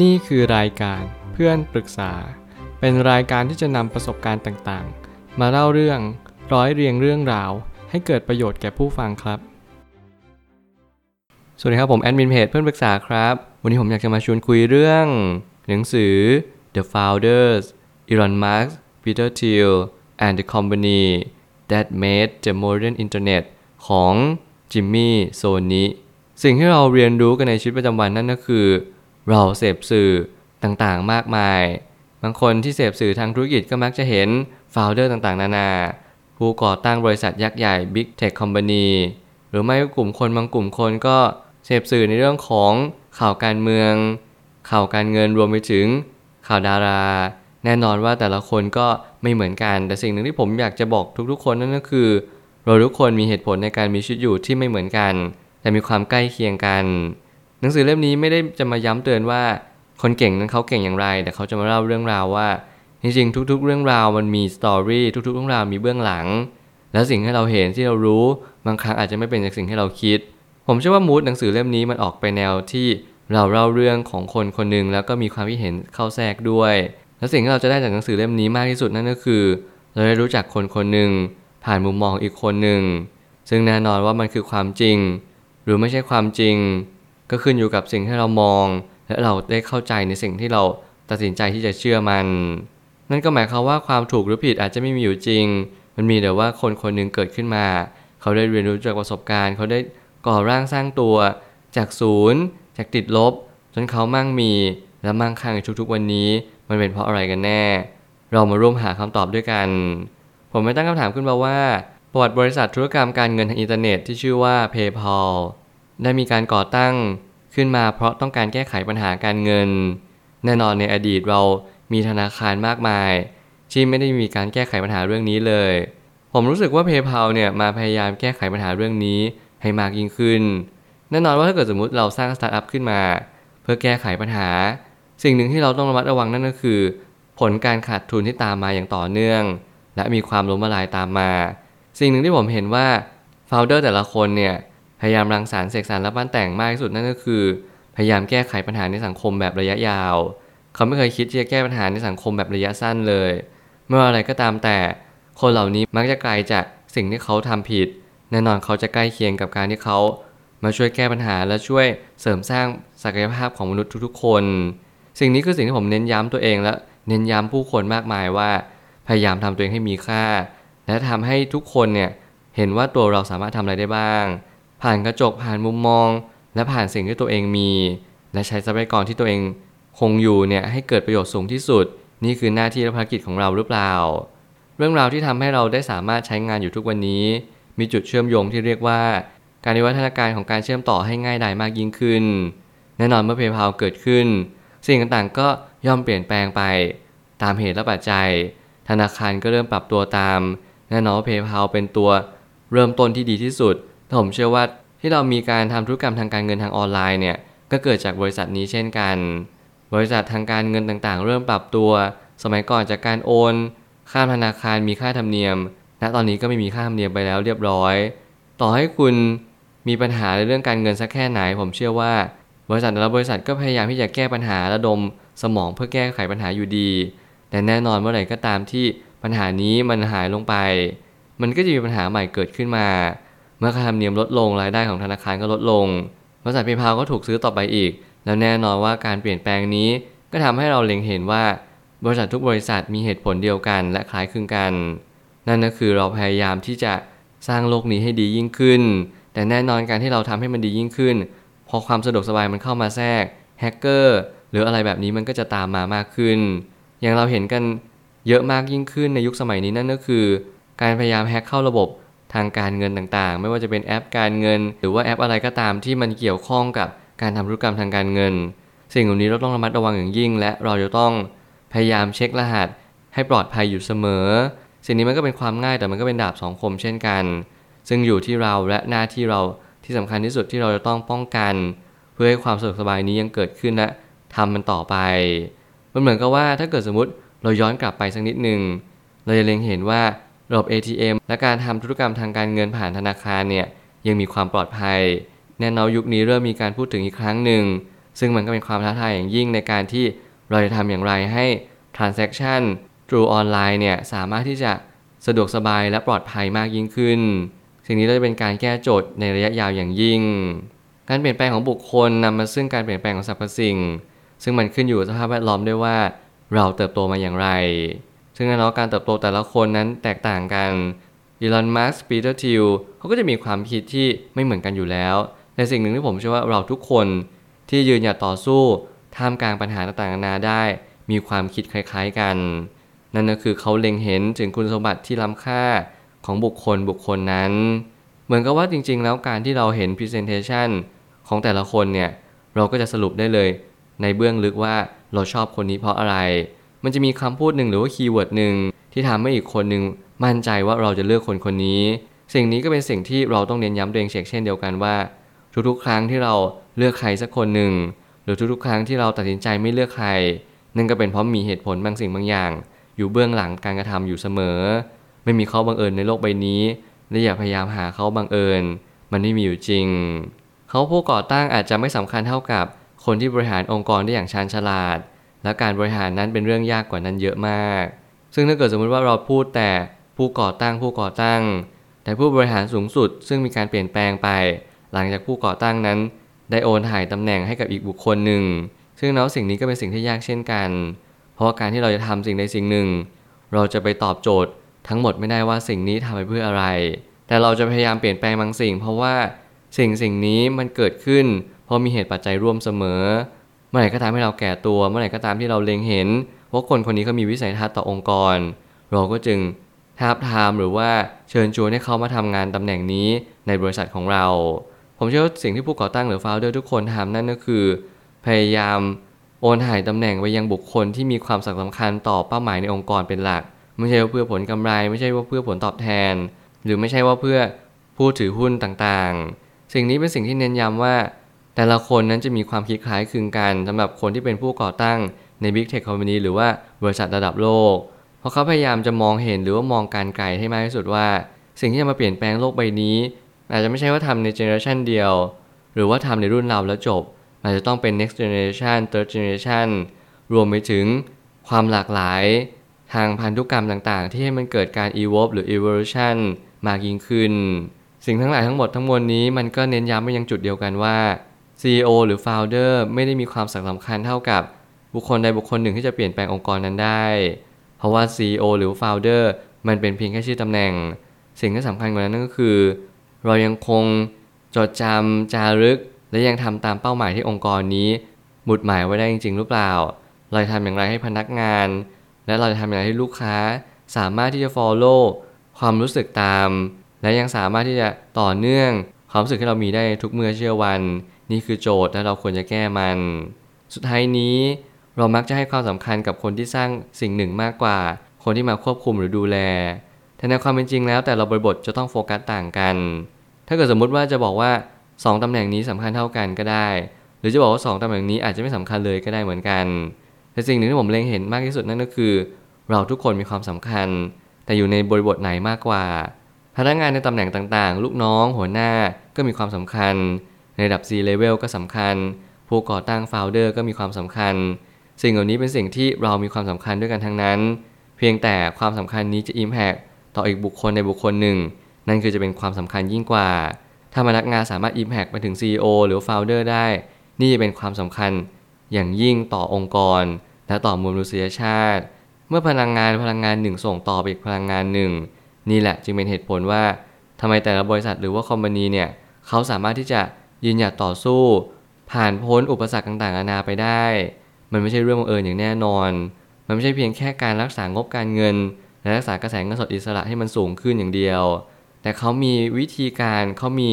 นี่คือรายการเพื่อนปรึกษา เป็นรายการที่จะนำประสบการณ์ต่างๆ มาเล่าเรื่องร้อยเรียงเรื่องราว ให้เกิดประโยชน์แก่ผู้ฟังครับ สวัสดีครับผมแอดมินเพจเพื่อนปรึกษาครับ วันนี้ผมอยากจะมาชวนคุยเรื่อง หนังสือ The Founders Elon Musk Peter Thiel and the Company That Made the Modern Internet ของจิมมี่โซนีสิ่งที่เราเรียนรู้กันในชีวิตประจำวันนั่นก็คือ เราเสพสื่อต่างๆมากมาย บางคนที่เสพสื่อทางธุรกิจก็มักจะเห็นโฟลเดอร์ต่างๆ นานา ผู้ก่อตั้งบริษัทยักษ์ใหญ่ Big Tech Company หรือไม่ก็กลุ่มคนบางกลุ่มคนก็เสพสื่อในเรื่องของข่าวการเมือง ข่าวการเงินรวมไปถึงข่าวดารา แน่นอนว่าแต่ละคนก็ไม่เหมือนกัน แต่สิ่งหนึ่งที่ผมอยากจะบอกทุกๆ คนนั่นก็คือ เราทุกคนมีเหตุผลในการมีชีวิตอยู่ที่ไม่เหมือนกัน แต่มีความใกล้เคียงกัน หนังสือเล่มนี้ไม่ได้จะมาย้ำเตือนว่าคนเก่งนั้นเขาเก่งอย่างไร แต่เขาจะมาเล่าเรื่องราวว่า จริงๆ ทุก ๆ เรื่องราวมันมีสตอรี่ทุกๆ เรื่องราวมีเบื้องหลัง แล้วสิ่งที่เราเห็นที่เรารู้บางครั้งอาจจะไม่เป็นจากสิ่งที่เราคิด ผมเชื่อว่ามูดหนังสือเล่มนี้มันออกไปแนวที่เราเล่าเรื่องของคนคนหนึ่งแล้วก็มีความคิดเห็นเข้าแทรกด้วย และสิ่งที่เราจะได้จากหนังสือเล่มนี้มากที่สุดนั่นก็คือ เราได้รู้จักคนคนหนึ่งผ่านมุมมองอีกคนหนึ่งซึ่งแน่นอนว่ามันคือความจริง หรือไม่ใช่ความจริง ก็ขึ้นอยู่กับสิ่งที่เรามอง และเราได้เข้าใจในสิ่งที่เราตัดสินใจที่จะเชื่อมัน นั่นก็หมายความว่าความถูกหรือผิดอาจจะไม่มีอยู่จริง มันมีแต่ว่าคนคนหนึ่งเกิดขึ้นมา เขาได้เรียนรู้จากประสบการณ์ เขาได้ก่อร่างสร้างตัว จากศูนย์ จากติดลบ จนเขามั่งมีและมั่งคั่งในทุกๆวันนี้ มันเป็นเพราะอะไรกันแน่ เรามาร่วมหาคำตอบด้วยกัน ผมไม่ตั้งคำถามขึ้นมาว่าประวัติบริษัทธุรกรรมการเงินทางอินเทอร์เน็ตที่ชื่อว่า PayPal ได้มีการก่อตั้งขึ้นมาเพราะต้องการแก้ไขปัญหาการเงิน แน่นอนในอดีตเรามีธนาคารมากมาย ที่ไม่ได้มีการแก้ไขปัญหาเรื่องนี้เลย ผมรู้สึกว่า PayPal เนี่ยมาพยายามแก้ไขปัญหาเรื่องนี้ให้มากยิ่งขึ้น แน่นอนว่าถ้าเกิดสมมติเราสร้างสตาร์ทอัพขึ้นมา เพื่อแก้ไขปัญหา สิ่งหนึ่งที่เราต้องระมัดระวังนั่นก็คือ ผลการขาดทุนที่ตามมาอย่างต่อเนื่อง และมีความล้มละลายตามมา สิ่งหนึ่งที่ผมเห็นว่า founder แต่ละคนเนี่ย พยายามรังสรรค์เสกสรรและปั้นแต่งมากที่สุดนั่นก็คือ พยายามแก้ไขปัญหาในสังคมแบบระยะยาว เขาไม่เคยคิดที่จะแก้ปัญหาในสังคมแบบระยะสั้นเลย เมื่ออะไรก็ตามแต่ คนเหล่านี้มักจะไกลจากสิ่งที่เขาทำผิด แน่นอนเขาจะใกล้เคียงกับการที่เขา มาช่วยแก้ปัญหาและช่วยเสริมสร้างศักยภาพของมนุษย์ทุกๆ คน สิ่งนี้คือสิ่งที่ผมเน้นย้ำตัวเองและเน้นย้ำผู้คนมากมายว่า พยายามทำตัวเองให้มีค่า และทำให้ทุกคนเนี่ยเห็นว่าตัวเราสามารถทำอะไรได้บ้าง ผ่านกระจกผ่านมุมมอง และผ่านสิ่งที่ตัวเองมี และใช้ทรัพยากรที่ตัวเองคงอยู่เนี่ยให้เกิดประโยชน์สูงที่สุด นี่คือหน้าที่และภารกิจของเราหรือเปล่า เรื่องราวที่ทำให้เราได้สามารถใช้งานอยู่ทุกวันนี้ มีจุดเชื่อมโยงที่เรียกว่า การวิวัฒนาการของการเชื่อมต่อให้ง่ายดายมากยิ่งขึ้น แน่นอนเมื่อเพย์พาเกิดขึ้น สิ่งต่างๆก็ย่อมเปลี่ยนแปลงไป ตามเหตุและปัจจัย ธนาคารก็เริ่มปรับตัวตาม แน่นอนว่าเพย์พาเป็นตัวเริ่มต้นที่ดีที่สุด แต่ผมเชื่อว่าที่เรามีการทำธุรกรรมทางการเงินทางออนไลน์เนี่ยก็เกิดจากบริษัทนี้เช่นกัน บริษัททางการเงินต่างๆ เริ่มปรับตัว สมัยก่อนจากการโอนข้ามธนาคารมีค่าธรรมเนียมณตอนนี้ก็ไม่มีค่าธรรมเนียมไปแล้วเรียบร้อย ต่อให้คุณมีปัญหาในเรื่องการเงินสักแค่ไหน ผมเชื่อว่า บริษัทแต่ละบริษัทก็พยายามที่จะแก้ปัญหาระดมสมองเพื่อแก้ไขปัญหาอยู่ดี แต่แน่นอนเมื่อไหร่ก็ตามที่ปัญหานี้มันหายลงไป มันก็จะมีปัญหาใหม่เกิดขึ้นมา เมื่อค่าธรรมเนียมลดลงรายได้ของธนาคารก็ลดลงบริษัทพย์พาก็ถูกซื้อต่อไปอีก แล้วแน่นอนว่าการเปลี่ยนแปลงนี้ก็ทำให้เราเล็งเห็นว่า บริษัททุกบริษัทมีเหตุผลเดียวกันและคล้ายคลึงกัน นั่นก็คือเราพยายามที่จะสร้างโลกนี้ให้ดียิ่งขึ้น แต่แน่นอนการที่เราทำให้มันดียิ่งขึ้น พอความสะดวกสบายมันเข้ามาแทรกแฮกเกอร์หรืออะไรแบบนี้มันก็จะตามมามากขึ้น อย่างเราเห็นกันเยอะมากยิ่งขึ้นในยุคสมัยนี้นั่นก็คือ การพยายามแฮกเข้าระบบ ทางการเงินต่างๆ ไม่ว่าจะเป็นแอปการเงิน หรือว่าแอปอะไรก็ตามที่มันเกี่ยวข้องกับการทำธุรกรรมทางการเงิน สิ่งเหล่านี้เราต้องระมัดระวังอย่างยิ่ง และเราจะต้องพยายามเช็ครหัส ให้ปลอดภัยอยู่เสมอ สิ่งนี้มันก็เป็นความง่ายแต่มันก็เป็นดาบสองคมเช่นกัน ซึ่งอยู่ที่เราและหน้าที่เราที่สำคัญที่สุดที่เราจะต้องป้องกัน เพื่อให้ความสะดวกสบายนี้ยังเกิดขึ้นและทำมันต่อไป มันเหมือนกับว่าถ้าเกิดสมมติเราย้อนกลับไปสักนิดหนึ่งเราจะเล็งเห็นว่า ระบบ ATM และการทำธุรกรรมทางการเงินผ่านธนาคารเนี่ยยังมีความปลอดภัย แน่นอนยุคนี้เริ่มมีการพูดถึงอีกครั้งหนึ่ง ซึ่งมันก็เป็นความท้าทายอย่างยิ่งในการที่เราจะทำอย่างไรให้ transaction through online เนี่ยสามารถที่จะสะดวกสบายและปลอดภัยมากยิ่งขึ้น สิ่งนี้จะเป็นการแก้โจทย์ในระยะยาวอย่างยิ่ง การเปลี่ยนแปลงของบุคคลนำมาซึ่งการเปลี่ยนแปลงของสรรพสิ่ง ซึ่งมันขึ้นอยู่กับสภาพแวดล้อมด้วยว่า เราเติบโตมาอย่างไร ซึ่งแน่นอนการเติบโตแต่ละคนนั้นแตกต่างกันอีลอน มัสก์ปีเตอร์ ทิลเขาก็จะมีความคิดที่ไม่เหมือนกันอยู่แล้วแต่สิ่งหนึ่งที่ผมเชื่อว่าเราทุกคนที่ยืนหยัดต่อสู้ท่ามกลางปัญหาต่างๆนานาได้ มีความคิดคล้ายๆกัน นั่นก็คือเขาเล็งเห็นถึงคุณสมบัติที่ล้ำค่าของบุคคลบุคคลนั้น เหมือนกับว่าจริงๆ แล้วการที่เราเห็น Presentation ของแต่ละคนเนี่ย เราก็จะสรุปได้เลย ในเบื้องลึกว่าเราชอบคนนี้เพราะอะไร มันจะมีคำพูดหนึ่งหรือว่าคีย์เวิร์ดหนึ่งที่ทำให้อีกคนหนึ่งมั่นใจว่าเราจะเลือกคนคนนี้ สิ่งนี้ก็เป็นสิ่งที่เราต้องเน้นย้ำตัวเองเช่นเดียวกันว่า ทุกๆ ครั้งที่เราเลือกใครสักคนหนึ่ง หรือทุกๆ ครั้งที่เราตัดสินใจไม่เลือกใคร นั่นก็เป็นเพราะมีเหตุผลบางสิ่งบางอย่าง อยู่เบื้องหลังการกระทำอยู่เสมอ ไม่มีเขาบังเอิญในโลกใบนี้และอย่าพยายามหาเขาบังเอิญ มันไม่มีอยู่จริง เขาผู้ก่อตั้งอาจจะไม่สำคัญเท่ากับคนที่บริหารองค์กรได้อย่างชาญฉลาด และการบริหารนั้นเป็นเรื่องยากกว่านั้นเยอะมาก ซึ่งถ้าเกิดสมมติว่าเราพูดแต่ผู้ก่อตั้งผู้ก่อตั้ง แต่ผู้บริหารสูงสุด ซึ่งมีการเปลี่ยนแปลงไป หลังจากผู้ก่อตั้งนั้น ได้โอนถ่ายตำแหน่งให้กับอีกบุคคลหนึ่ง ซึ่งแล้วสิ่งนี้ก็เป็นสิ่งที่ยากเช่นกัน เพราะการที่เราจะทำสิ่งใดสิ่งหนึ่ง เราจะไปตอบโจทย์ ทั้งหมดไม่ได้ว่าสิ่งนี้ทำไปเพื่ออะไร แต่เราจะพยายามเปลี่ยนแปลงบางสิ่ง เพราะว่าสิ่งสิ่งนี้มันเกิดขึ้น เพราะมีเหตุปัจจัยร่วมเสมอ เมื่อไหร่ก็ตามที่เราแก่ตัว เมื่อไหร่ก็ตามที่เราเล็งเห็นว่าคนคนนี้เขามีวิสัยทัศน์ต่อองค์กร เราก็จึงท้าบทามหรือว่าเชิญชวนให้เขามาทำงานตำแหน่งนี้ในบริษัทของเรา ผมเชื่อว่าสิ่งที่ผู้ก่อตั้งหรือ founder ทุกคนทำนั่นก็คือ พยายามโอนถ่ายตำแหน่งไปยังบุคคลที่มีความสำคัญต่อเป้าหมายในองค์กรเป็นหลัก ไม่ใช่ว่าเพื่อผลกำไร ไม่ใช่ว่าเพื่อผลตอบแทน หรือไม่ใช่ว่าเพื่อผู้ถือหุ้นต่างๆ สิ่งนี้เป็นสิ่งที่เน้นย้ำว่า แต่ละคนนั้นจะมีความคิดคล้ายคลึงกันสำหรับคนที่เป็นผู้ก่อตั้งใน Big Tech Company หรือว่าบริษัทระดับโลก เพราะเขาพยายามจะมองเห็นหรือว่ามองการไกลให้มากที่สุดว่า สิ่งที่จะมาเปลี่ยนแปลงโลกใบนี้ อาจจะไม่ใช่ว่าทำในเจเนอเรชันเดียว หรือว่าทำในรุ่นเราแล้วจบอาจจะต้องเป็น next generation third generation รวมไปถึงความหลากหลาย ทางพันธุกรรมต่างๆ ที่ให้มันเกิดการ evolve หรือ evolution มากยิ่งขึ้น สิ่งทั้งหลายทั้งหมดทั้งมวลนี้มันก็เน้นย้ำไปยังจุดเดียวกันว่า CEO หรือ Founder ไม่ได้มีความสำคัญเท่ากับบุคคลใดบุคคลหนึ่งที่จะเปลี่ยนแปลงองค์กรนั้นได้ เพราะว่า CEO หรือ Founder มันเป็นเพียงแค่ชื่อตำแหน่ง สิ่งที่สำคัญกว่านั้นก็คือ เรายังคงจดจำจารึก และยังทำตามเป้าหมายที่องค์กรนี้หมุดหมายไว้ได้จริง ๆ หรือเปล่า เราทำอย่างไรให้พนักงาน และเราจะทำอย่างไรให้ลูกค้า สามารถที่จะ follow ความรู้สึกตาม และยังสามารถที่จะต่อเนื่อง ความรู้สึกที่เรามีได้ทุกเมื่อเชื่อวัน นี่คือโจทย์และเราควรจะแก้มัน สุดท้ายนี้เรามักจะให้ความสำคัญกับคนที่สร้างสิ่งหนึ่งมากกว่า คนที่มาควบคุมหรือดูแลแต่ในความเป็นจริงแล้วแต่เราบริบทจะต้องโฟกัสต่างกัน ถ้าเกิดสมมุติว่าจะบอกว่า 2ตำแหน่งนี้สำคัญเท่ากันก็ได้ หรือจะบอกว่า 2ตำแหน่งนี้อาจจะไม่สำคัญเลยก็ได้เหมือนกัน แต่สิ่งหนึ่งที่ผมเล็งเห็นมากที่สุดนั่นก็คือ เราทุกคนมีความสำคัญ แต่อยู่ในบริบทไหนมากกว่า พนักงานในตำแหน่งต่างๆ ลูกน้อง หัวหน้าก็มีความสำคัญ ในระดับ C level ก็สำคัญ ผู้ก่อตั้ง founder ก็มีความสำคัญ สิ่งเหล่านี้เป็นสิ่งที่เรามีความสำคัญด้วยกันทั้งนั้น เพียงแต่ความสำคัญนี้จะ impact ต่ออีกบุคคลในบุคคลหนึ่ง นั่นคือจะเป็นความสำคัญยิ่งกว่า ถ้าพนักงานสามารถ impact ไปถึง CEO หรือ founder ได้ นี่จะเป็นความสำคัญอย่างยิ่งต่อองค์กร และต่อมวลมนุษยชาติ เมื่อพลังงานพลังงานหนึ่งส่งต่อไปอีกพลังงานหนึ่ง นี่แหละจึงเป็นเหตุผลว่าทำไมแต่ละบริษัทหรือว่าคอมพานีเนี่ยเขาสามารถที่จะยืนหยัดต่อสู้ ผ่านพ้นอุปสรรคต่างๆนานาไปได้ มันไม่ใช่เรื่องบังเอิญอย่างแน่นอน มันไม่ใช่เพียงแค่การรักษางบการเงิน และรักษากระแสเงินสดอิสระให้มันสูงขึ้นอย่างเดียว แต่เขามีวิธีการเขามี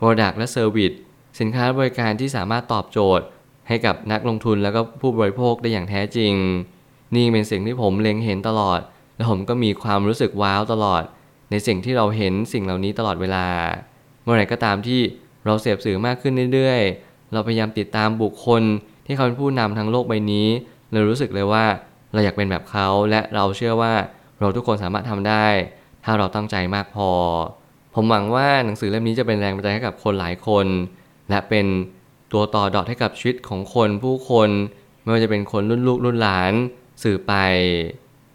Product และ Service สินค้าและบริการที่สามารถตอบโจทย์ ให้กับนักลงทุนแล้วก็ผู้บริโภคได้อย่างแท้จริง นี่เป็นสิ่งที่ผมเล็งเห็นตลอด และผมก็มีความรู้สึกว้าวตลอด ในสิ่งที่เราเห็นสิ่งเหล่านี้ตลอดเวลา เมื่อไหร่ก็ตามที่เราเสพสื่อมากขึ้นเรื่อยๆ เราพยายามติดตามบุคคลที่เขาเป็นผู้นำทั้งโลกใบนี้ เรารู้สึกเลยว่าเราอยากเป็นแบบเขา และเราเชื่อว่าเราทุกคนสามารถทำได้ ถ้าเราตั้งใจมากพอ ผมหวังว่าหนังสือเล่มนี้จะเป็นแรงบันดาลใจให้กับคนหลายคน และเป็นตัวต่อดอทให้กับชีวิตของคนผู้คน ไม่ว่าจะเป็นคนรุ่นลูกรุ่นหลาน สื่อไป